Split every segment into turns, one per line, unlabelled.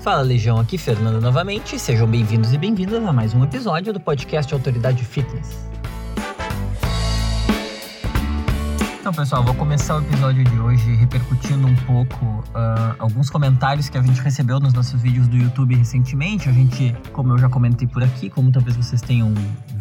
Fala Legião, aqui Fernando novamente. Sejam bem-vindos e bem-vindas a mais um episódio do podcast Autoridade Fitness. Então, pessoal, vou começar o episódio de hoje repercutindo um pouco uh, alguns comentários que a gente recebeu nos nossos vídeos do YouTube recentemente. A gente, como eu já comentei por aqui, como talvez vocês tenham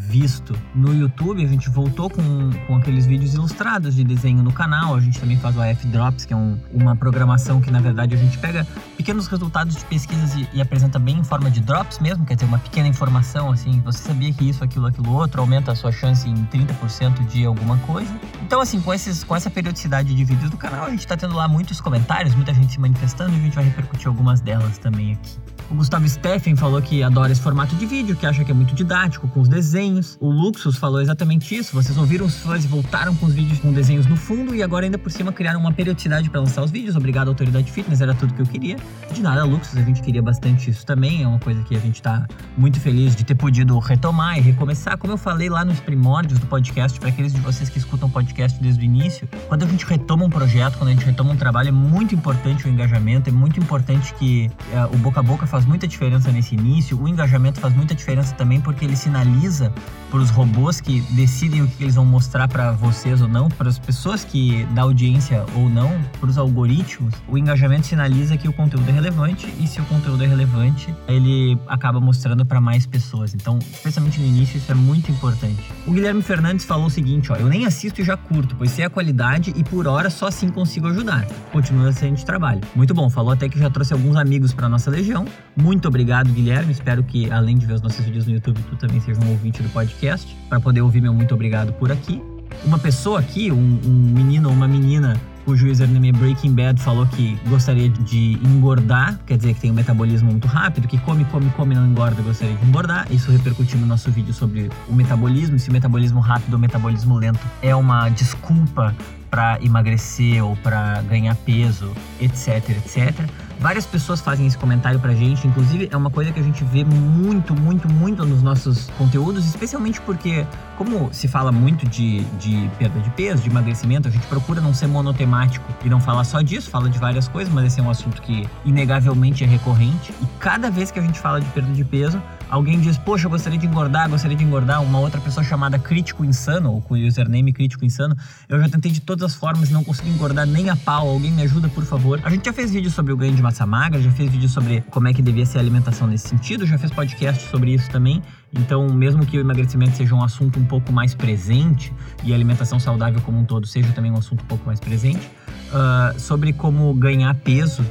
visto no YouTube, a gente voltou com, com aqueles vídeos ilustrados de desenho no canal. A gente também faz o AF Drops, que é um, uma programação que na verdade a gente pega pequenos resultados de pesquisas e, e, apresenta bem em forma de drops mesmo, quer dizer, uma pequena informação assim, você sabia que isso, aquilo, aquilo outro, aumenta a sua chance em 30% de alguma coisa. Então, assim, com, esses, com essa periodicidade de vídeos do canal, a gente tá tendo lá muitos comentários, muita gente se manifestando e a gente vai repercutir algumas delas também aqui. O Gustavo Steffen falou que adora esse formato de vídeo, que acha que é muito didático, com os desenhos. O Luxus falou exatamente isso. Vocês ouviram os fãs e voltaram com os vídeos com desenhos no fundo e agora ainda por cima criaram uma periodicidade para lançar os vídeos. Obrigado, Autoridade Fitness, era tudo que eu queria. De nada, Luxus, a gente queria bastante isso também. É uma coisa que a gente tá muito feliz de ter podido retomar e recomeçar. Como eu falei lá nos primórdios do podcast, para aqueles de vocês que escutam podcast desde o início, quando a gente retoma um projeto, quando a gente retoma um trabalho, é muito importante o engajamento, é muito importante que é, o boca a boca faz muita diferença nesse início. O engajamento faz muita diferença também porque ele sinaliza para os robôs que decidem o que eles vão mostrar para vocês ou não, para as pessoas que da audiência ou não, para os algoritmos. O engajamento sinaliza que o conteúdo é relevante e se o conteúdo é relevante, ele acaba mostrando para mais pessoas. Então, especialmente no início, isso é muito importante. O Guilherme Fernandes falou o seguinte, ó, eu nem assisto e já curto, pois sei a qualidade e por hora só assim consigo ajudar. Continua sendo de trabalho. Muito bom, falou até que já trouxe alguns amigos para nossa legião. Muito obrigado, Guilherme. Espero que, além de ver os nossos vídeos no YouTube, tu também seja um ouvinte do podcast, para poder ouvir meu muito obrigado por aqui. Uma pessoa aqui, um, um menino ou uma menina cujo username é Breaking Bad falou que gostaria de engordar, quer dizer que tem um metabolismo muito rápido, que come, come, come, não engorda, gostaria de engordar. Isso repercutiu no nosso vídeo sobre o metabolismo, se o metabolismo rápido ou metabolismo lento é uma desculpa para emagrecer ou para ganhar peso, etc, etc. Várias pessoas fazem esse comentário pra gente, inclusive é uma coisa que a gente vê muito, muito, muito nos nossos conteúdos, especialmente porque, como se fala muito de, de perda de peso, de emagrecimento, a gente procura não ser monotemático e não falar só disso, fala de várias coisas, mas esse é um assunto que inegavelmente é recorrente. E cada vez que a gente fala de perda de peso, alguém diz, poxa, eu gostaria de engordar, gostaria de engordar, uma outra pessoa chamada Crítico Insano, ou com o username Crítico Insano, eu já tentei de todas as formas e não consegui engordar nem a pau, alguém me ajuda, por favor. A gente já fez vídeo sobre o ganho de massa magra, já fez vídeo sobre como é que devia ser a alimentação nesse sentido, já fez podcast sobre isso também, então, mesmo que o emagrecimento seja um assunto um pouco mais presente e a alimentação saudável como um todo seja também um assunto um pouco mais presente, uh, sobre como ganhar peso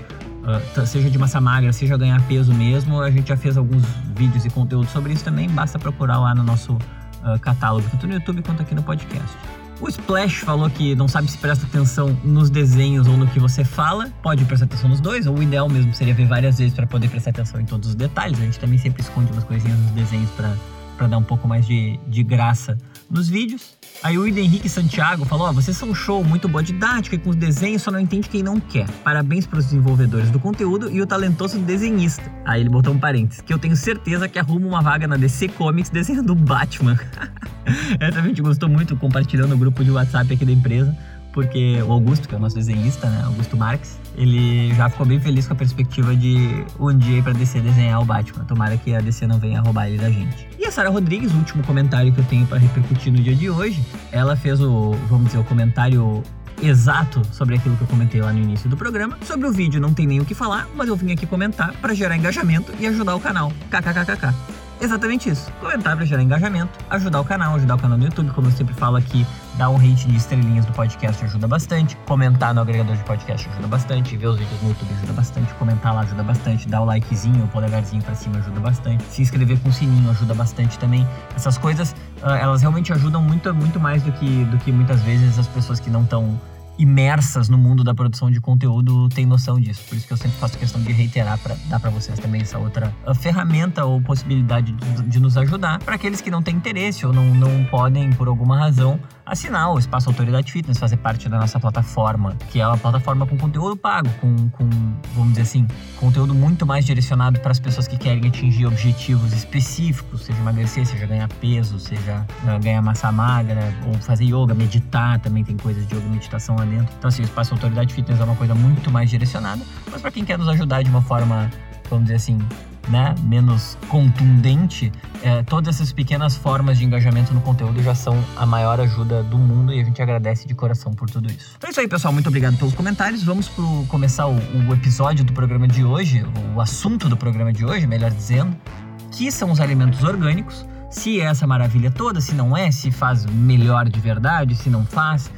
Uh, seja de massa magra, seja ganhar peso mesmo. A gente já fez alguns vídeos e conteúdo sobre isso também. Basta procurar lá no nosso uh, catálogo, tanto no YouTube quanto aqui no podcast. O Splash falou que não sabe se presta atenção nos desenhos ou no que você fala. Pode prestar atenção nos dois, ou o ideal mesmo seria ver várias vezes para poder prestar atenção em todos os detalhes. A gente também sempre esconde umas coisinhas nos desenhos para dar um pouco mais de, de graça nos vídeos. Aí o Ida Henrique Santiago falou: Ó, oh, vocês são show, muito boa didática e com os desenhos, só não entende quem não quer. Parabéns para os desenvolvedores do conteúdo e o talentoso desenhista. Aí ele botou um parênteses, que eu tenho certeza que arruma uma vaga na DC Comics desenhando o Batman. Essa gente gostou muito compartilhando no grupo de WhatsApp aqui da empresa porque o Augusto, que é o nosso desenhista, né, Augusto Marques, ele já ficou bem feliz com a perspectiva de um dia pra DC desenhar o Batman. Tomara que a DC não venha roubar ele da gente. E a Sara Rodrigues, o último comentário que eu tenho para repercutir no dia de hoje, ela fez o, vamos dizer, o comentário exato sobre aquilo que eu comentei lá no início do programa. Sobre o vídeo não tem nem o que falar, mas eu vim aqui comentar para gerar engajamento e ajudar o canal. KKKKK. Exatamente isso. Comentar para gerar engajamento, ajudar o canal, ajudar o canal no YouTube, como eu sempre falo aqui, dar um rate de estrelinhas do podcast ajuda bastante, comentar no agregador de podcast ajuda bastante, ver os vídeos no YouTube ajuda bastante, comentar lá ajuda bastante, dar o likezinho, o polegarzinho para cima ajuda bastante, se inscrever com o sininho ajuda bastante também. Essas coisas, ah, elas realmente ajudam muito, muito mais do que, do que muitas vezes as pessoas que não estão imersas no mundo da produção de conteúdo têm noção disso. Por isso que eu sempre faço questão de reiterar para dar para vocês também essa outra uh, ferramenta ou possibilidade de, de nos ajudar para aqueles que não têm interesse ou não, não podem, por alguma razão, assinar o Espaço Autoridade Fitness, fazer parte da nossa plataforma, que é uma plataforma com conteúdo pago, com, com vamos dizer assim, conteúdo muito mais direcionado para as pessoas que querem atingir objetivos específicos, seja emagrecer, seja ganhar peso, seja uh, ganhar massa magra, ou fazer yoga, meditar, também tem coisas de yoga e meditação lá dentro. Então, assim, o Espaço Autoridade Fitness é uma coisa muito mais direcionada, mas para quem quer nos ajudar de uma forma vamos dizer assim, né, menos contundente, é, todas essas pequenas formas de engajamento no conteúdo já são a maior ajuda do mundo e a gente agradece de coração por tudo isso. Então é isso aí, pessoal. Muito obrigado pelos comentários. Vamos pro, começar o, o episódio do programa de hoje, o assunto do programa de hoje, melhor dizendo, que são os alimentos orgânicos. Se é essa maravilha toda, se não é, se faz melhor de verdade, se não faz,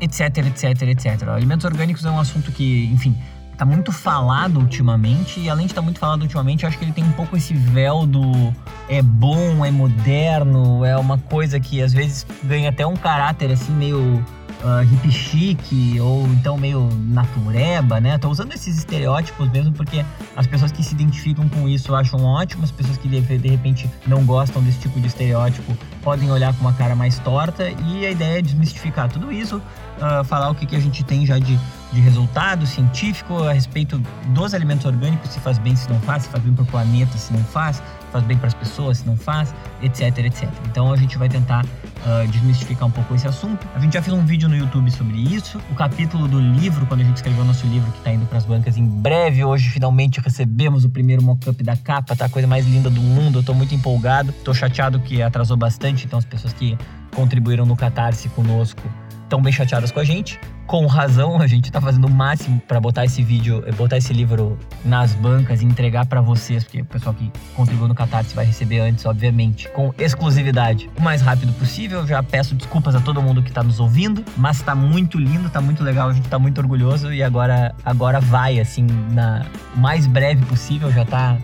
etc, etc, etc. Alimentos orgânicos é um assunto que, enfim, tá muito falado ultimamente, e além de estar tá muito falado ultimamente, acho que ele tem um pouco esse véu do é bom, é moderno, é uma coisa que às vezes ganha até um caráter assim meio uh, hip chic ou então meio natureba, né? Tô usando esses estereótipos mesmo porque as pessoas que se identificam com isso acham ótimo, as pessoas que de, de repente não gostam desse tipo de estereótipo podem olhar com uma cara mais torta e a ideia é desmistificar tudo isso, uh, falar o que, que a gente tem já de, de resultado científico a respeito dos alimentos orgânicos, se faz bem, se não faz, se faz bem para o planeta, se não faz, faz bem para as pessoas, se não faz, etc, etc. Então a gente vai tentar uh, desmistificar um pouco esse assunto. A gente já fez um vídeo no YouTube sobre isso. O capítulo do livro, quando a gente escreveu o nosso livro, que está indo para as bancas em breve. Hoje, finalmente, recebemos o primeiro mock-up da capa, tá a coisa mais linda do mundo. Eu tô muito empolgado. Tô chateado que atrasou bastante, então as pessoas que contribuíram no Catarse conosco estão bem chateadas com a gente com razão, a gente tá fazendo o máximo para botar esse vídeo, botar esse livro nas bancas e entregar para vocês, porque o pessoal que contribuiu no Catarse vai receber antes, obviamente, com exclusividade, o mais rápido possível. Já peço desculpas a todo mundo que tá nos ouvindo, mas tá muito lindo, tá muito legal, a gente tá muito orgulhoso e agora agora vai assim na mais breve possível, já tá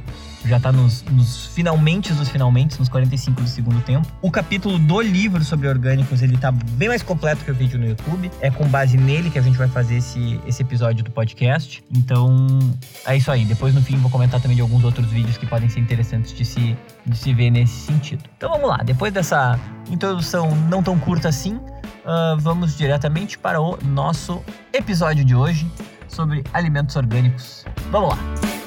já tá nos, nos finalmente dos finalmente, nos 45 do segundo tempo. O capítulo do livro sobre orgânicos, ele tá bem mais completo que o vídeo no YouTube. É com base nele que a gente vai fazer esse, esse episódio do podcast. Então, é isso aí. Depois, no fim, vou comentar também de alguns outros vídeos que podem ser interessantes de se, de se ver nesse sentido. Então, vamos lá. Depois dessa introdução não tão curta assim, uh, vamos diretamente para o nosso episódio de hoje sobre alimentos orgânicos. Vamos lá!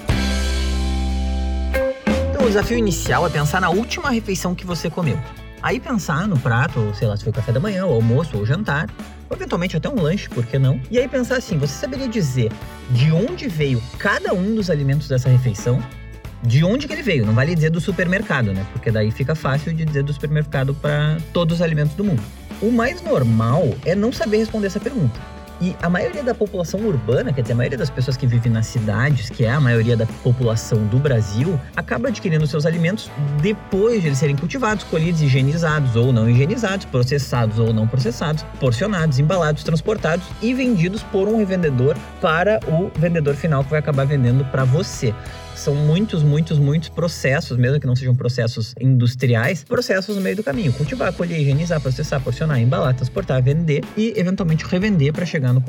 O desafio inicial é pensar na última refeição que você comeu. Aí pensar no prato, sei lá, se foi café da manhã, ou almoço, ou jantar, ou eventualmente até um lanche, por que não? E aí pensar assim, você saberia dizer de onde veio cada um dos alimentos dessa refeição? De onde que ele veio? Não vale dizer do supermercado, né? Porque daí fica fácil de dizer do supermercado para todos os alimentos do mundo. O mais normal é não saber responder essa pergunta. E a maioria da população urbana, quer dizer, a maioria das pessoas que vivem nas cidades, que é a maioria da população do Brasil, acaba adquirindo seus alimentos depois de eles serem cultivados, colhidos, higienizados ou não higienizados, processados ou não processados, porcionados, embalados, transportados e vendidos por um revendedor para o vendedor final que vai acabar vendendo para você são muitos, muitos, muitos processos, mesmo que não sejam processos industriais, processos no meio do caminho. Cultivar, colher, higienizar, processar, porcionar, embalar, transportar, vender e eventualmente revender para chegar no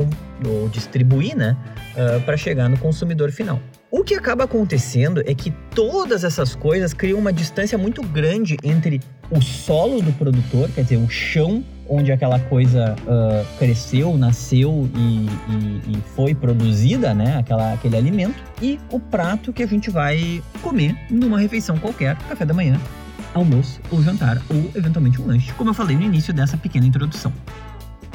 ou distribuir, né, uh, ah, para chegar no consumidor final. O que acaba acontecendo é que todas essas coisas criam uma distância muito grande entre o solo do produtor, quer dizer, o chão onde aquela coisa uh, cresceu, nasceu e, e, e, foi produzida, né? Aquela, aquele alimento, e o prato que a gente vai comer numa refeição qualquer, café da manhã, almoço ou jantar, ou eventualmente um lanche, como eu falei no início dessa pequena introdução.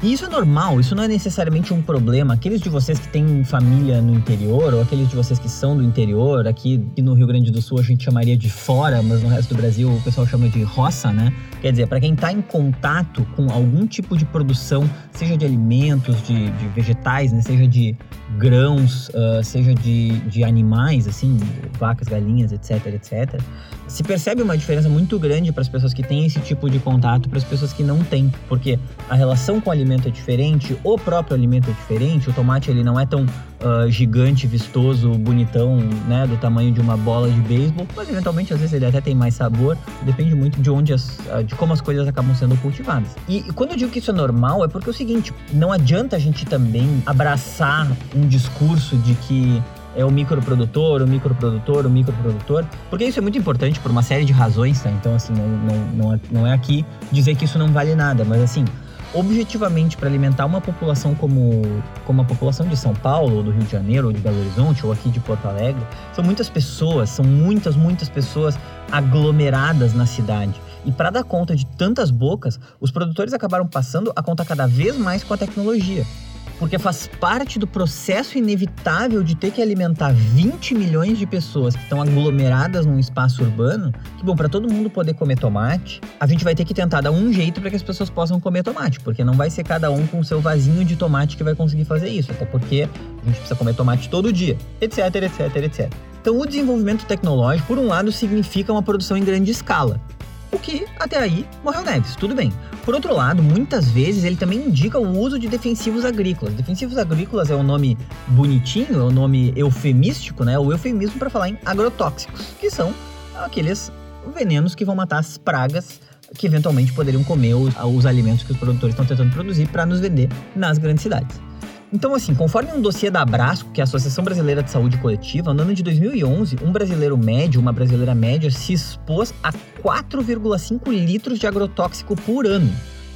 E isso é normal, isso não é necessariamente um problema. Aqueles de vocês que têm família no interior, ou aqueles de vocês que são do interior, aqui no Rio Grande do Sul a gente chamaria de fora, mas no resto do Brasil o pessoal chama de roça, né? Quer dizer, para quem está em contato com algum tipo de produção, seja de alimentos, de, de vegetais, né? seja de grãos, uh, seja de, de animais, assim, vacas, galinhas, etc, etc, se percebe uma diferença muito grande para as pessoas que têm esse tipo de contato para as pessoas que não têm, porque a relação com o alimento é diferente, o próprio alimento é diferente, o tomate ele não é tão uh, gigante, vistoso, bonitão, né, do tamanho de uma bola de beisebol, mas eventualmente às vezes ele até tem mais sabor, depende muito de onde as, uh, de como as coisas acabam sendo cultivadas. E, e quando eu digo que isso é normal, é porque é o seguinte, não adianta a gente também abraçar um discurso de que é o microprodutor, o microprodutor, o microprodutor, porque isso é muito importante por uma série de razões, tá? Então, assim, não, não, não, é, não é aqui dizer que isso não vale nada, mas assim, objetivamente para alimentar uma população como, como a população de São Paulo, ou do Rio de Janeiro, ou de Belo Horizonte, ou aqui de Porto Alegre, são muitas pessoas, são muitas, muitas pessoas aglomeradas na cidade. E para dar conta de tantas bocas, os produtores acabaram passando a contar cada vez mais com a tecnologia. Porque faz parte do processo inevitável de ter que alimentar 20 milhões de pessoas que estão aglomeradas num espaço urbano, que bom, para todo mundo poder comer tomate, a gente vai ter que tentar dar um jeito para que as pessoas possam comer tomate, porque não vai ser cada um com o seu vasinho de tomate que vai conseguir fazer isso, até porque a gente precisa comer tomate todo dia, etc, etc, etc. Então, o desenvolvimento tecnológico, por um lado, significa uma produção em grande escala, o que, até aí, morreu Neves, tudo bem. Por outro lado, muitas vezes ele também indica o uso de defensivos agrícolas. Defensivos agrícolas é um nome bonitinho, é um nome eufemístico, né? O eufemismo para falar em agrotóxicos, que são aqueles venenos que vão matar as pragas que eventualmente poderiam comer os, os alimentos que os produtores estão tentando produzir para nos vender nas grandes cidades. Então, assim, conforme um dossiê da Abrasco, que é a Associação Brasileira de Saúde Coletiva, no ano de 2011, um brasileiro médio, uma brasileira média, se expôs a 4,5 litros de agrotóxico por ano.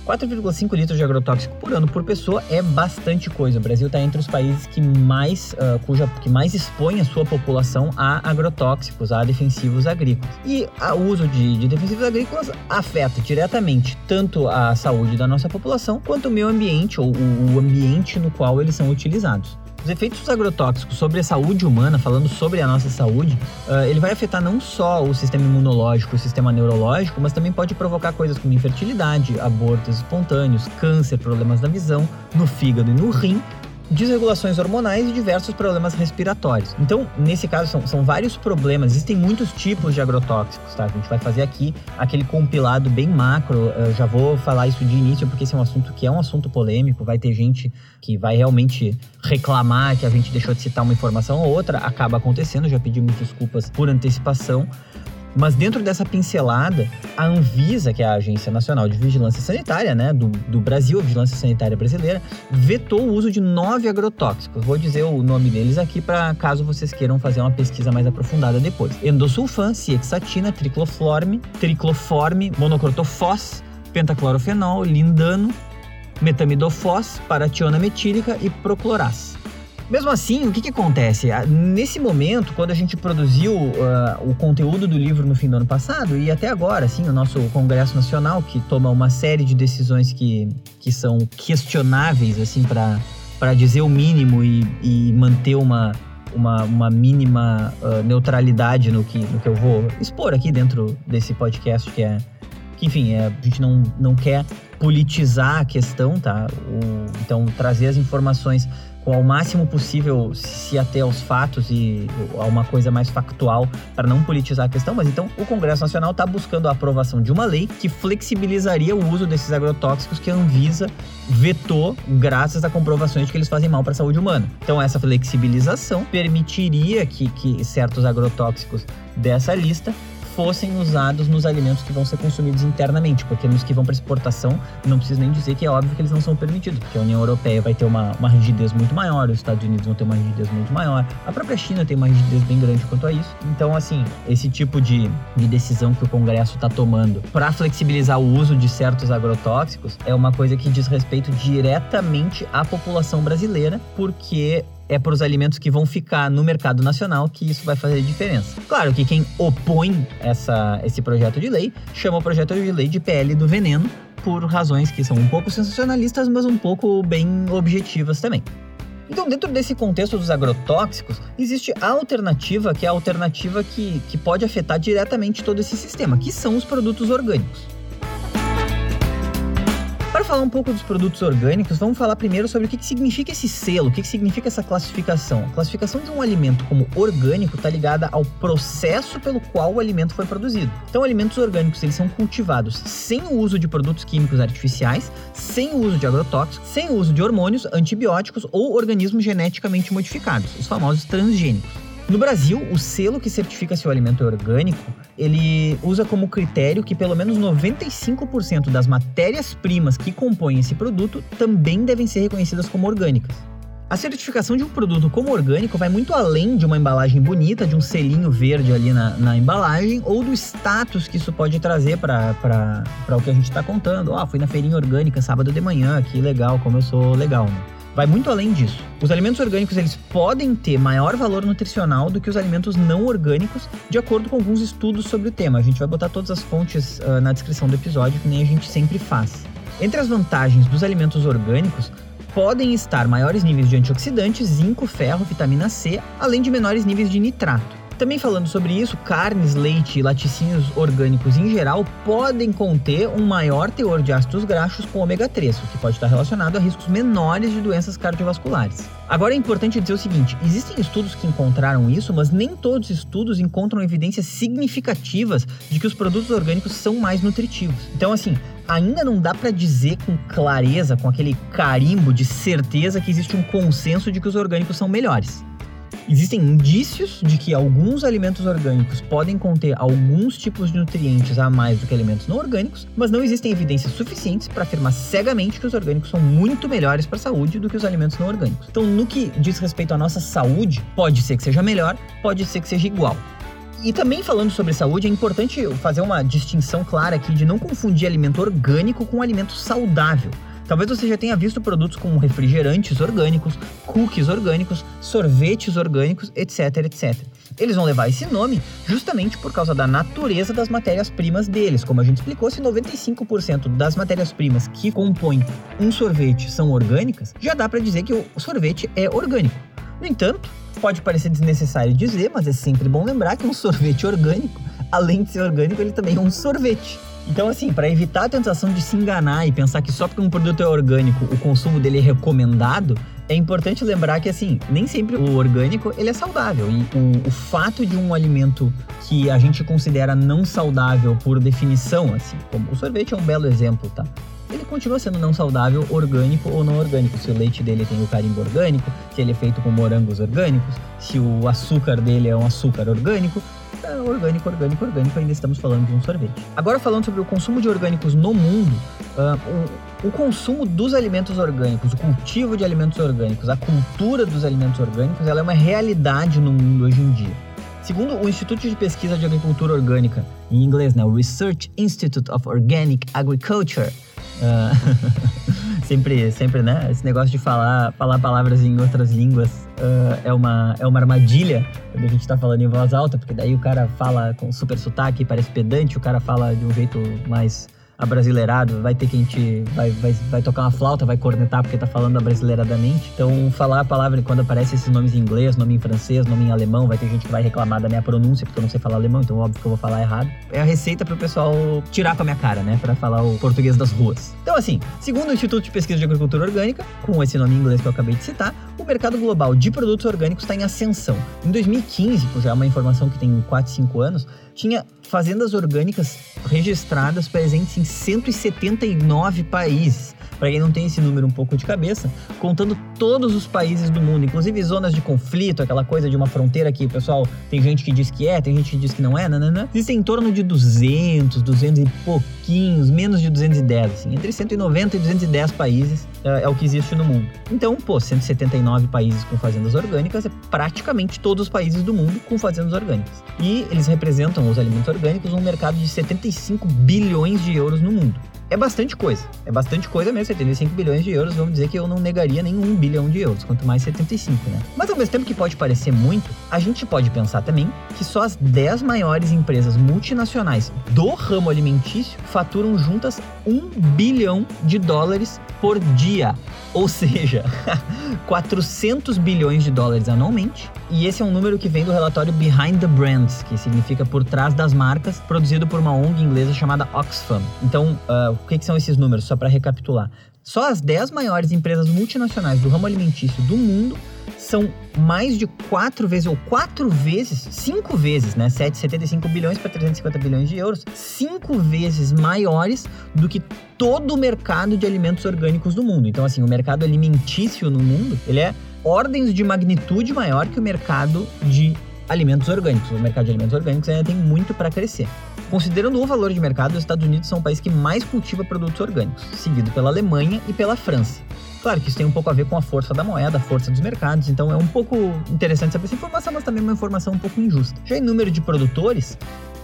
4,5 litros de agrotóxico por ano por pessoa é bastante coisa. O Brasil está entre os países que mais, uh, cuja, que mais expõe a sua população a agrotóxicos, a defensivos agrícolas. E o uso de, de defensivos agrícolas afeta diretamente tanto a saúde da nossa população quanto o meio ambiente ou o ambiente no qual eles são utilizados. Os efeitos dos agrotóxicos sobre a saúde humana, falando sobre a nossa saúde, uh, ele vai afetar não só o sistema imunológico, o sistema neurológico, mas também pode provocar coisas como infertilidade, abortos espontâneos, câncer, problemas da visão, no fígado e no rim, desregulações hormonais e diversos problemas respiratórios. Então, nesse caso, são, são vários problemas. Existem muitos tipos de agrotóxicos, tá? A gente vai fazer aqui aquele compilado bem macro. Eu já vou falar isso de início, porque esse é um assunto que é um assunto polêmico. Vai ter gente que vai realmente reclamar que a gente deixou de citar uma informação ou outra. Acaba acontecendo, já pedi muitas desculpas por antecipação. Mas dentro dessa pincelada, a Anvisa, que é a Agência Nacional de Vigilância Sanitária, né, do, do Brasil, a Vigilância Sanitária Brasileira, vetou o uso de nove agrotóxicos. Vou dizer o nome deles aqui para caso vocês queiram fazer uma pesquisa mais aprofundada depois. Endosulfan, ciexatina, tricloflorme, tricloforme, monocrotofós, pentaclorofenol, lindano, metamidofós, parationa metílica e procloraz. Mesmo assim, o que, que acontece? Nesse momento, quando a gente produziu uh, o conteúdo do livro no fim do ano passado e até agora, assim, o nosso Congresso Nacional, que toma uma série de decisões que, que são questionáveis, assim, para dizer o mínimo e, e manter uma, uma, uma mínima uh, neutralidade no que, no que eu vou expor aqui dentro desse podcast, que é. Que, enfim, é, a gente não, não quer politizar a questão, tá? O, então, trazer as informações ao máximo possível se ater aos fatos e a uma coisa mais factual para não politizar a questão, mas então o Congresso Nacional está buscando a aprovação de uma lei que flexibilizaria o uso desses agrotóxicos que a Anvisa vetou graças a comprovações de que eles fazem mal para a saúde humana. Então essa flexibilização permitiria que, que certos agrotóxicos dessa lista fossem usados nos alimentos que vão ser consumidos internamente, porque nos que vão para exportação, não preciso nem dizer que é óbvio que eles não são permitidos, porque a União Europeia vai ter uma, uma rigidez muito maior, os Estados Unidos vão ter uma rigidez muito maior, a própria China tem uma rigidez bem grande quanto a isso. Então, assim, esse tipo de, de decisão que o Congresso está tomando para flexibilizar o uso de certos agrotóxicos é uma coisa que diz respeito diretamente à população brasileira, porque é para os alimentos que vão ficar no mercado nacional que isso vai fazer diferença. Claro que quem opõe essa, esse projeto de lei chama o projeto de lei de PL do veneno, por razões que são um pouco sensacionalistas, mas um pouco bem objetivas também. Então, dentro desse contexto dos agrotóxicos, existe a alternativa, que é a alternativa que, que pode afetar diretamente todo esse sistema, que são os produtos orgânicos. Para falar um pouco dos produtos orgânicos, vamos falar primeiro sobre o que, que significa esse selo, o que, que significa essa classificação. A classificação de um alimento como orgânico está ligada ao processo pelo qual o alimento foi produzido. Então, alimentos orgânicos eles são cultivados sem o uso de produtos químicos artificiais, sem o uso de agrotóxicos, sem o uso de hormônios, antibióticos ou organismos geneticamente modificados, os famosos transgênicos. No Brasil, o selo que certifica se o alimento é orgânico, ele usa como critério que pelo menos 95% das matérias-primas que compõem esse produto também devem ser reconhecidas como orgânicas. A certificação de um produto como orgânico vai muito além de uma embalagem bonita, de um selinho verde ali na, na embalagem, ou do status que isso pode trazer para o que a gente está contando. Ah, fui na feirinha orgânica sábado de manhã, que legal, como eu sou legal, né? Vai muito além disso. Os alimentos orgânicos eles podem ter maior valor nutricional do que os alimentos não orgânicos, de acordo com alguns estudos sobre o tema. A gente vai botar todas as fontes uh, na descrição do episódio, que nem a gente sempre faz. Entre as vantagens dos alimentos orgânicos, podem estar maiores níveis de antioxidantes, zinco, ferro, vitamina C, além de menores níveis de nitrato. Também falando sobre isso, carnes, leite e laticínios orgânicos em geral podem conter um maior teor de ácidos graxos com ômega 3, o que pode estar relacionado a riscos menores de doenças cardiovasculares. Agora é importante dizer o seguinte: existem estudos que encontraram isso, mas nem todos os estudos encontram evidências significativas de que os produtos orgânicos são mais nutritivos. Então, assim, ainda não dá para dizer com clareza, com aquele carimbo de certeza que existe um consenso de que os orgânicos são melhores. Existem indícios de que alguns alimentos orgânicos podem conter alguns tipos de nutrientes a mais do que alimentos não orgânicos, mas não existem evidências suficientes para afirmar cegamente que os orgânicos são muito melhores para a saúde do que os alimentos não orgânicos. Então, no que diz respeito à nossa saúde, pode ser que seja melhor, pode ser que seja igual. E também falando sobre saúde, é importante fazer uma distinção clara aqui de não confundir alimento orgânico com alimento saudável. Talvez você já tenha visto produtos como refrigerantes orgânicos, cookies orgânicos, sorvetes orgânicos, etc, etc. Eles vão levar esse nome justamente por causa da natureza das matérias-primas deles. Como a gente explicou, se 95% das matérias-primas que compõem um sorvete são orgânicas, já dá para dizer que o sorvete é orgânico. No entanto, pode parecer desnecessário dizer, mas é sempre bom lembrar que um sorvete orgânico, além de ser orgânico, ele também é um sorvete. Então, assim, para evitar a tentação de se enganar e pensar que só porque um produto é orgânico, o consumo dele é recomendado, é importante lembrar que, assim, nem sempre o orgânico ele é saudável. E o, o fato de um alimento que a gente considera não saudável por definição, assim, como o sorvete é um belo exemplo, tá? ele continua sendo não saudável, orgânico ou não orgânico. Se o leite dele tem o carimbo orgânico, se ele é feito com morangos orgânicos, se o açúcar dele é um açúcar orgânico, é orgânico, orgânico, orgânico, ainda estamos falando de um sorvete. Agora falando sobre o consumo de orgânicos no mundo, uh, o, o, consumo dos alimentos orgânicos, o cultivo de alimentos orgânicos, a cultura dos alimentos orgânicos, ela é uma realidade no mundo hoje em dia. Segundo o Instituto de Pesquisa de Agricultura Orgânica, em inglês, né, o Research Institute of Organic Agriculture, uh, sempre, sempre, né? Esse negócio de falar, falar palavras em outras línguas uh, é, uma, é uma armadilha quando a gente tá falando em voz alta, porque daí o cara fala com super sotaque, parece pedante, o cara fala de um jeito mais abrasileirado, vai ter que a gente vai, vai, vai tocar uma flauta, vai cornetar porque tá falando abrasileiradamente. Então, falar a palavra quando aparece esses nomes em inglês, nome em francês, nome em alemão, vai ter gente que vai reclamar da minha pronúncia, porque eu não sei falar alemão, então óbvio que eu vou falar errado. É a receita pro pessoal tirar com a minha cara, né, para falar o português das ruas. Então, assim, segundo o Instituto de Pesquisa de Agricultura Orgânica, com esse nome em inglês que eu acabei de citar, o mercado global de produtos orgânicos está em ascensão. Em 2015, já é uma informação que tem 4, 5 anos, tinha fazendas orgânicas registradas presentes em 179 países. Para quem não tem esse número um pouco de cabeça, contando todos os países do mundo, inclusive zonas de conflito, aquela coisa de uma fronteira que o pessoal tem gente que diz que é, tem gente que diz que não é, nananã. Existem em torno de 200, 200 e pouquinhos, menos de 210, assim, entre 190 e 210 países é, é o que existe no mundo. Então, pô, 179 países com fazendas orgânicas é praticamente todos os países do mundo com fazendas orgânicas. E eles representam os alimentos orgânicos um mercado de 75 bilhões de euros no mundo é bastante coisa. É bastante coisa mesmo, 75 bilhões de euros, vamos dizer que eu não negaria nenhum bilhão de euros, quanto mais 75, né? Mas ao mesmo tempo que pode parecer muito, a gente pode pensar também que só as 10 maiores empresas multinacionais do ramo alimentício faturam juntas 1 bilhão de dólares por dia. Ou seja, 400 bilhões de dólares anualmente. E esse é um número que vem do relatório Behind the Brands, que significa por trás das marcas, produzido por uma ONG inglesa chamada Oxfam. Então, uh, o que, que são esses números? Só para recapitular. Só as 10 maiores empresas multinacionais do ramo alimentício do mundo são mais de quatro vezes, ou quatro vezes, cinco vezes, né? 775 bilhões para 350 bilhões de euros, cinco vezes maiores do que todo o mercado de alimentos orgânicos do mundo. Então, assim, o mercado alimentício no mundo, ele é ordens de magnitude maior que o mercado de alimentos orgânicos. O mercado de alimentos orgânicos ainda tem muito para crescer. Considerando o valor de mercado, os Estados Unidos são o país que mais cultiva produtos orgânicos, seguido pela Alemanha e pela França. Claro que isso tem um pouco a ver com a força da moeda, a força dos mercados, então é um pouco interessante saber essa informação, mas também uma informação um pouco injusta. Já em número de produtores,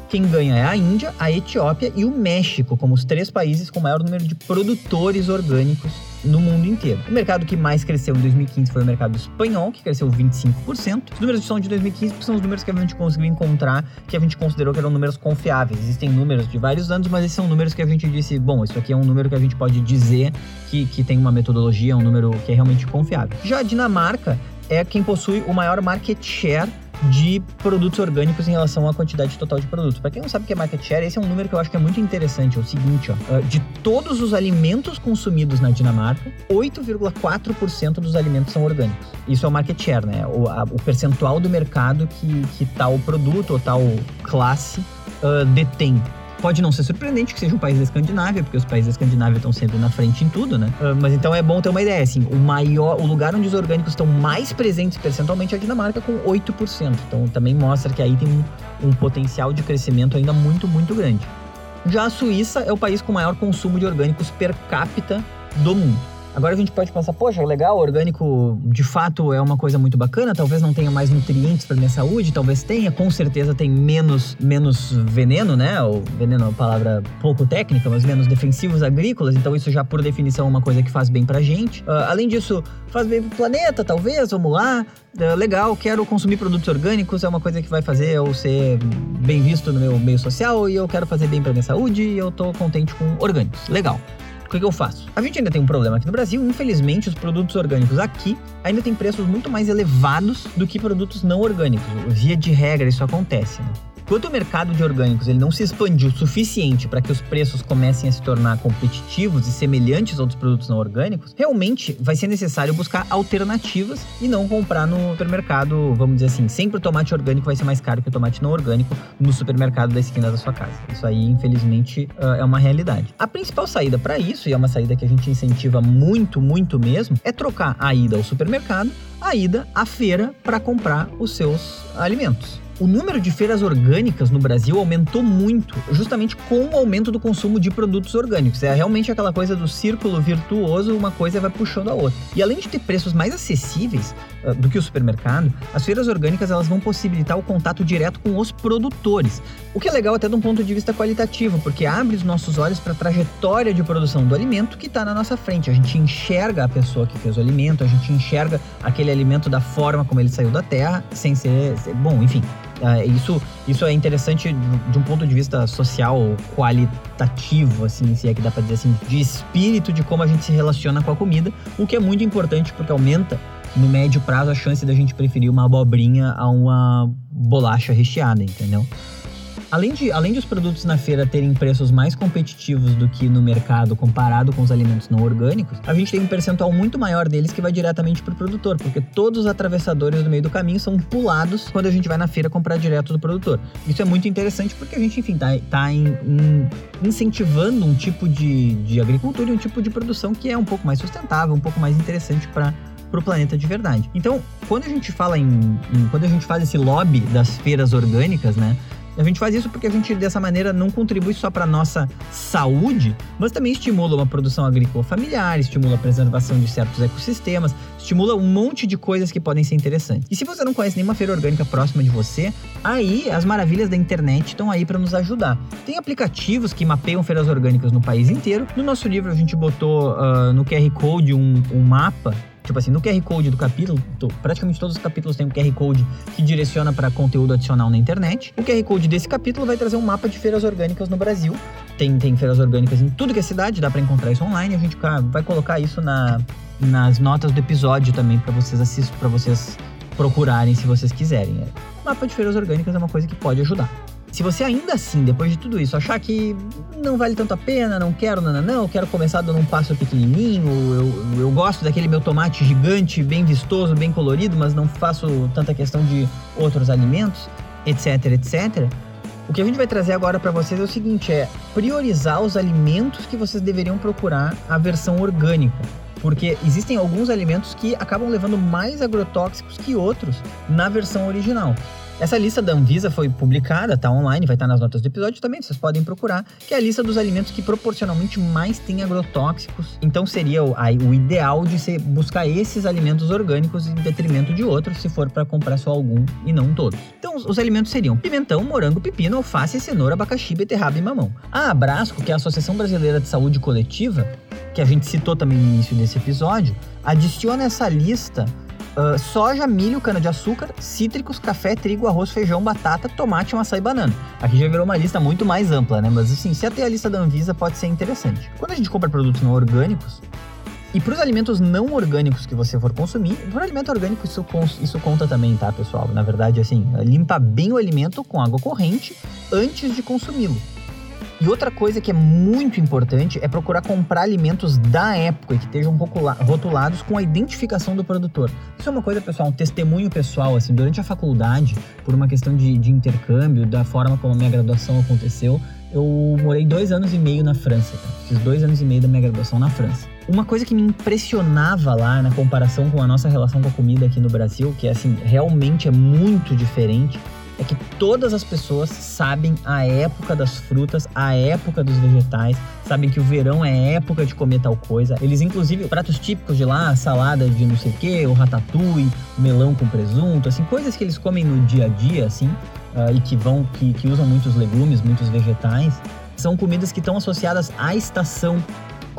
quem ganha é a Índia, a Etiópia e o México, como os três países com maior número de produtores orgânicos no mundo inteiro. O mercado que mais cresceu em 2015 foi o mercado espanhol, que cresceu 25%. Os números são de 2015 porque são os números que a gente conseguiu encontrar, que a gente considerou que eram números confiáveis. Existem números de vários anos, mas esses são números que a gente disse, bom, isso aqui é um número que a gente pode dizer que, que tem uma metodologia, um número que é realmente confiável. Já a Dinamarca é quem possui o maior market share de produtos orgânicos em relação à quantidade total de produtos. Para quem não sabe o que é market share, esse é um número que eu acho que é muito interessante. É o seguinte, ó, ah, de todos os alimentos consumidos na Dinamarca, 8,4% dos alimentos são orgânicos. Isso é o market share, né? O, a, o percentual do mercado que, que tal produto ou tal classe uh, detém. Pode não ser surpreendente que seja um país da Escandinávia, porque os países da Escandinávia estão sempre na frente em tudo, né? Uh, mas então é bom ter uma ideia, assim, o maior, o lugar onde os orgânicos estão mais presentes percentualmente é a Dinamarca, com 8%. Então também mostra que aí tem um, um potencial de crescimento ainda muito, muito grande. Já a Suíça é o país com maior consumo de orgânicos per capita do mundo. Agora a gente pode pensar, poxa, legal, orgânico de fato é uma coisa muito bacana, talvez não tenha mais nutrientes para minha saúde, talvez tenha, com certeza tem menos, menos veneno, né? O veneno é uma palavra pouco técnica, mas menos defensivos agrícolas, então isso já por definição é uma coisa que faz bem pra gente. Uh, além disso, faz bem pro planeta, talvez, vamos lá. Uh, legal, quero consumir produtos orgânicos, é uma coisa que vai fazer eu ser bem visto no meu meio social e eu quero fazer bem pra minha saúde e eu tô contente com orgânicos. Legal. Que, que eu faço? A gente ainda tem um problema aqui no Brasil. Infelizmente, os produtos orgânicos aqui ainda têm preços muito mais elevados do que produtos não orgânicos. Via de regra, isso acontece. Né? Enquanto o mercado de orgânicos ele não se expandiu o suficiente para que os preços comecem a se tornar competitivos e semelhantes a outros produtos não orgânicos, realmente vai ser necessário buscar alternativas e não comprar no supermercado, vamos dizer assim, sempre o tomate orgânico vai ser mais caro que o tomate não orgânico no supermercado da esquina da sua casa. Isso aí, infelizmente, ah, é uma realidade. A principal saída para isso, e é uma saída que a gente incentiva muito, muito mesmo, é trocar a ida ao supermercado, a ida à feira para comprar os seus alimentos o número de feiras orgânicas no Brasil aumentou muito, justamente com o aumento do consumo de produtos orgânicos. É realmente aquela coisa do círculo virtuoso, uma coisa vai puxando a outra. E além de ter preços mais acessíveis uh, do que o supermercado, as feiras orgânicas elas vão possibilitar o contato direto com os produtores. O que é legal até de um ponto de vista qualitativo, porque abre os nossos olhos para a trajetória de produção do alimento que está na nossa frente. A gente enxerga a pessoa que fez o alimento, a gente enxerga aquele alimento da forma como ele saiu da terra, sem ser, ser bom, enfim. Uh, isso, isso é interessante de um ponto de vista social, qualitativo, assim, se é que dá para dizer assim, de espírito de como a gente se relaciona com a comida, o que é muito importante porque aumenta no médio prazo a chance da gente preferir uma abobrinha a uma bolacha recheada, entendeu? Além de, além de os produtos na feira terem preços mais competitivos do que no mercado comparado com os alimentos não orgânicos, a gente tem um percentual muito maior deles que vai diretamente para o produtor, porque todos os atravessadores do meio do caminho são pulados quando a gente vai na feira comprar direto do produtor. Isso é muito interessante porque a gente, enfim, está tá em, em, incentivando um tipo de, de agricultura e um tipo de produção que é um pouco mais sustentável, um pouco mais interessante para para o planeta de verdade. Então, quando a gente fala em, em, quando a gente faz esse lobby das feiras orgânicas, né, a gente faz isso porque a gente dessa maneira não contribui só para nossa saúde, mas também estimula uma produção agrícola familiar, estimula a preservação de certos ecossistemas, estimula um monte de coisas que podem ser interessantes. E se você não conhece nenhuma feira orgânica próxima de você, aí as maravilhas da internet estão aí para nos ajudar. Tem aplicativos que mapeiam feiras orgânicas no país inteiro. No nosso livro a gente botou uh, no QR Code um, um mapa Tipo assim, no QR Code do capítulo, praticamente todos os capítulos têm um QR Code que direciona para conteúdo adicional na internet. O QR Code desse capítulo vai trazer um mapa de feiras orgânicas no Brasil. Tem, tem feiras orgânicas em tudo que é cidade, dá para encontrar isso online. A gente vai colocar isso na, nas notas do episódio também para vocês assistir, para vocês procurarem se vocês quiserem. O mapa de feiras orgânicas é uma coisa que pode ajudar. Se você ainda assim, depois de tudo isso, achar que não vale tanto a pena, não quero, não, não, quero começar dando um passo pequenininho, eu, eu gosto daquele meu tomate gigante, bem vistoso, bem colorido, mas não faço tanta questão de outros alimentos, etc, etc. O que a gente vai trazer agora para vocês é o seguinte, é priorizar os alimentos que vocês deveriam procurar a versão orgânica porque existem alguns alimentos que acabam levando mais agrotóxicos que outros na versão original. Essa lista da Anvisa foi publicada, tá online, vai estar nas notas do episódio também, vocês podem procurar, que é a lista dos alimentos que proporcionalmente mais têm agrotóxicos. Então seria o, o ideal de ser buscar esses alimentos orgânicos em detrimento de outros, se for para comprar só algum e não todos. Então os, os alimentos seriam pimentão, morango, pepino, alface, cenoura, abacaxi, beterraba e mamão. A Abrasco, que é a Associação Brasileira de Saúde Coletiva, que a gente citou também no início desse episódio, adiciona essa lista uh, soja, milho, cana-de-açúcar, cítricos, café, trigo, arroz, feijão, batata, tomate, maçã e banana. Aqui já virou uma lista muito mais ampla, né? Mas assim, se até a lista da Anvisa pode ser interessante. Quando a gente compra produtos não orgânicos, e para os alimentos não orgânicos que você for consumir, para o alimento orgânico isso, isso conta também, tá, pessoal? Na verdade, assim, limpa bem o alimento com água corrente antes de consumi-lo. E outra coisa que é muito importante é procurar comprar alimentos da época que estejam rotulados com a identificação do produtor. Isso é uma coisa, pessoal, um testemunho pessoal, assim, durante a faculdade, por uma questão de, de intercâmbio, da forma como a minha graduação aconteceu, eu morei dois anos e meio na França. Tá? Fiz dois anos e meio da minha graduação na França. Uma coisa que me impressionava lá na comparação com a nossa relação com a comida aqui no Brasil, que é assim, realmente é muito diferente, é que todas as pessoas sabem a época das frutas, a época dos vegetais, sabem que o verão é época de comer tal coisa. Eles, inclusive, pratos típicos de lá, salada de não sei o que, o ratatouille, melão com presunto, assim, coisas que eles comem no dia a dia, assim, uh, e que vão, que, que usam muitos legumes, muitos vegetais, são comidas que estão associadas à estação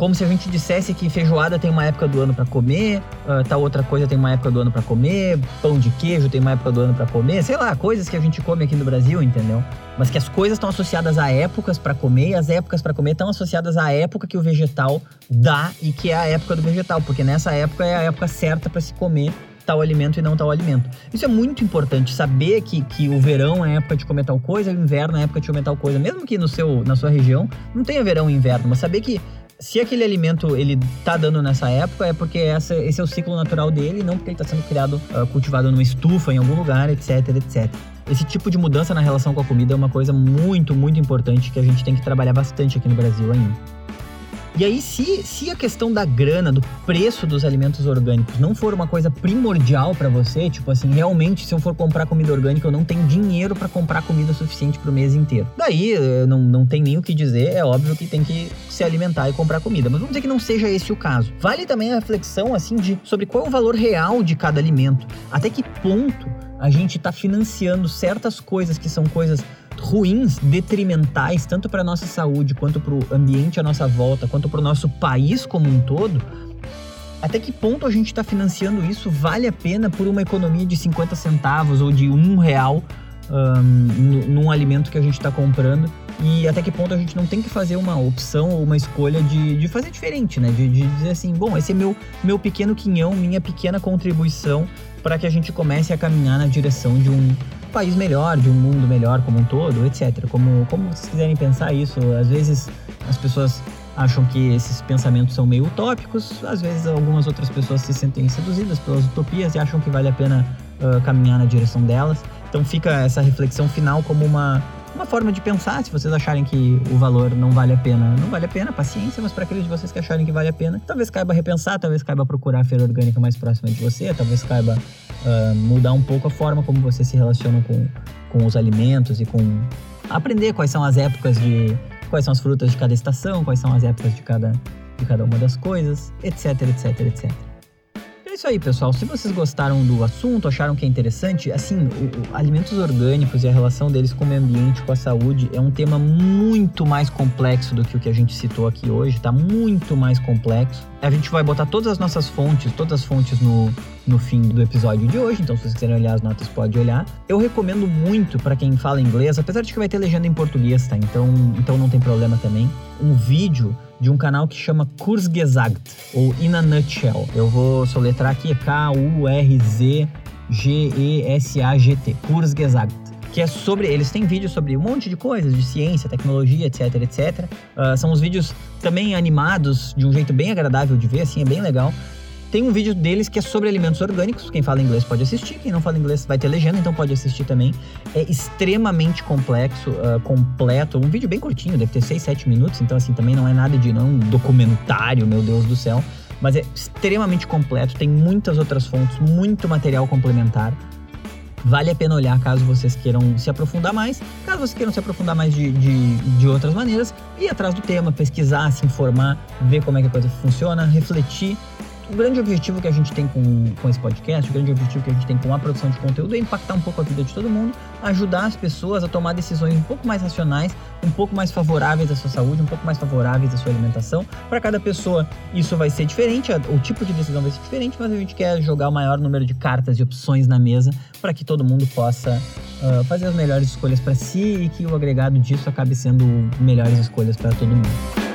como se a gente dissesse que feijoada tem uma época do ano para comer, uh, tal outra coisa tem uma época do ano para comer, pão de queijo tem uma época do ano para comer, sei lá, coisas que a gente come aqui no Brasil, entendeu? Mas que as coisas estão associadas a épocas para comer e as épocas para comer estão associadas à época que o vegetal dá e que é a época do vegetal, porque nessa época é a época certa para se comer tal alimento e não tal alimento. Isso é muito importante, saber que, que o verão é época de comer tal coisa, o inverno é época de comer tal coisa. Mesmo que no seu, na sua região não tenha verão e inverno, mas saber que se aquele alimento ele tá dando nessa época, é porque essa, esse é o ciclo natural dele, não porque ele está sendo criado, uh, cultivado numa estufa em algum lugar, etc, etc. Esse tipo de mudança na relação com a comida é uma coisa muito, muito importante que a gente tem que trabalhar bastante aqui no Brasil ainda. E aí, se, se a questão da grana, do preço dos alimentos orgânicos não for uma coisa primordial para você, tipo assim, realmente, se eu for comprar comida orgânica, eu não tenho dinheiro para comprar comida suficiente pro mês inteiro. Daí, eh, não, não tem nem o que dizer, é óbvio que tem que se alimentar e comprar comida. Mas vamos dizer que não seja esse o caso. Vale também a reflexão, assim, de sobre qual é o valor real de cada alimento. Até que ponto a gente está financiando certas coisas que são coisas ruins, detrimentais, tanto para nossa saúde, quanto para o ambiente à nossa volta, quanto para o nosso país como um todo, até que ponto a gente está financiando isso? Vale a pena por uma economia de 50 centavos ou de um real um, num alimento que a gente está comprando? E até que ponto a gente não tem que fazer uma opção ou uma escolha de, de fazer diferente, né? De, de dizer assim, bom, esse é meu, meu pequeno quinhão, minha pequena contribuição para que a gente comece a caminhar na direção de um, país melhor, de um mundo melhor como um todo, etc. Como, como vocês quiserem pensar isso, às vezes as pessoas acham que esses pensamentos são meio utópicos, às vezes algumas outras pessoas se sentem seduzidas pelas utopias e acham que vale a pena uh, caminhar na direção delas. Então fica essa reflexão final como uma, uma forma de pensar, se vocês acharem que o valor não vale a pena, não vale a pena, paciência, mas para aqueles de vocês que acharem que vale a pena, talvez caiba repensar, talvez caiba procurar a feira orgânica mais próxima de você, talvez caiba uh, mudar um pouco a forma como você se relaciona com, com os alimentos e com aprender quais são as épocas de quais são as frutas de cada estação, quais são as épocas de cada de cada uma das coisas, etc, etc, etc. Isso aí, pessoal. Se vocês gostaram do assunto, acharam que é interessante, assim, o, o, alimentos orgânicos e a relação deles com o meio ambiente, com a saúde, é um tema muito mais complexo do que o que a gente citou aqui hoje, tá? Muito mais complexo. A gente vai botar todas as nossas fontes, todas as fontes no, no fim do episódio de hoje, então se vocês quiserem olhar as notas, pode olhar. Eu recomendo muito para quem fala inglês, apesar de que vai ter legenda em português, tá? Então, então não tem problema também. Um vídeo de um canal que chama Kurzgesagt, ou In a Nutshell. Eu vou soletrar aqui, K-U-R-Z-G-E-S-A-G-T, Kurzgesagt que é sobre. Eles têm vídeos sobre um monte de coisas, de ciência, tecnologia, etc, etc. Uh, são os vídeos também animados de um jeito bem agradável de ver, assim, é bem legal. Tem um vídeo deles que é sobre alimentos orgânicos. Quem fala inglês pode assistir, quem não fala inglês vai ter legenda, então pode assistir também. É extremamente complexo, uh, completo. Um vídeo bem curtinho, deve ter 6, 7 minutos, então assim também não é nada de não um documentário, meu Deus do céu. Mas é extremamente completo, tem muitas outras fontes, muito material complementar. Vale a pena olhar caso vocês queiram se aprofundar mais. Caso vocês queiram se aprofundar mais de, de, de outras maneiras, ir atrás do tema, pesquisar, se informar, ver como é que a coisa funciona, refletir o grande objetivo que a gente tem com, com esse podcast, o grande objetivo que a gente tem com a produção de conteúdo é impactar um pouco a vida de todo mundo, ajudar as pessoas a tomar decisões um pouco mais racionais, um pouco mais favoráveis à sua saúde, um pouco mais favoráveis à sua alimentação. Para cada pessoa, isso vai ser diferente, o tipo de decisão vai ser diferente, mas a gente quer jogar o maior número de cartas e opções na mesa para que todo mundo possa uh, fazer as melhores escolhas para si e que o agregado disso acabe sendo melhores escolhas para todo mundo.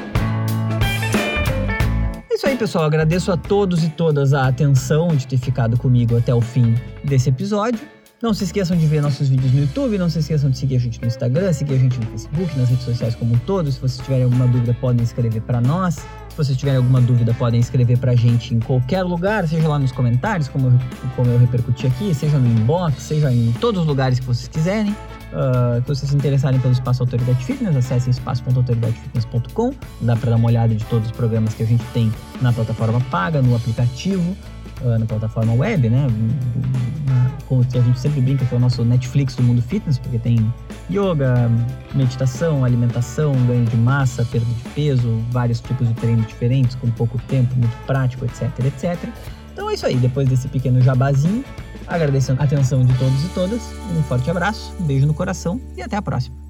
Aí, pessoal. Agradeço a todos e todas a atenção de ter ficado comigo até o fim desse episódio. Não se esqueçam de ver nossos vídeos no YouTube, não se esqueçam de seguir a gente no Instagram, seguir a gente no Facebook, nas redes sociais como um. Se vocês tiverem alguma dúvida, podem escrever para nós. Se vocês tiverem alguma dúvida, podem escrever para a gente em qualquer lugar, seja lá nos comentários, como eu, como eu repercuti aqui, seja no inbox, seja em todos os lugares que vocês quiserem. Uh, se vocês se interessarem pelo Espaço Autoridade Fitness, acessem espaço.autoridadefitness.com. Dá para dar uma olhada de todos os programas que a gente tem na plataforma paga, no aplicativo, uh, na plataforma web, né? Com que a gente sempre brinca que é o nosso Netflix do mundo fitness, porque tem yoga, meditação, alimentação, ganho de massa, perda de peso, vários tipos de treinos diferentes, com pouco tempo, muito prático, etc, etc. Então é isso aí, depois desse pequeno jabazinho, agradecendo a atenção de todos e todas, um forte abraço, um beijo no coração e até a próxima.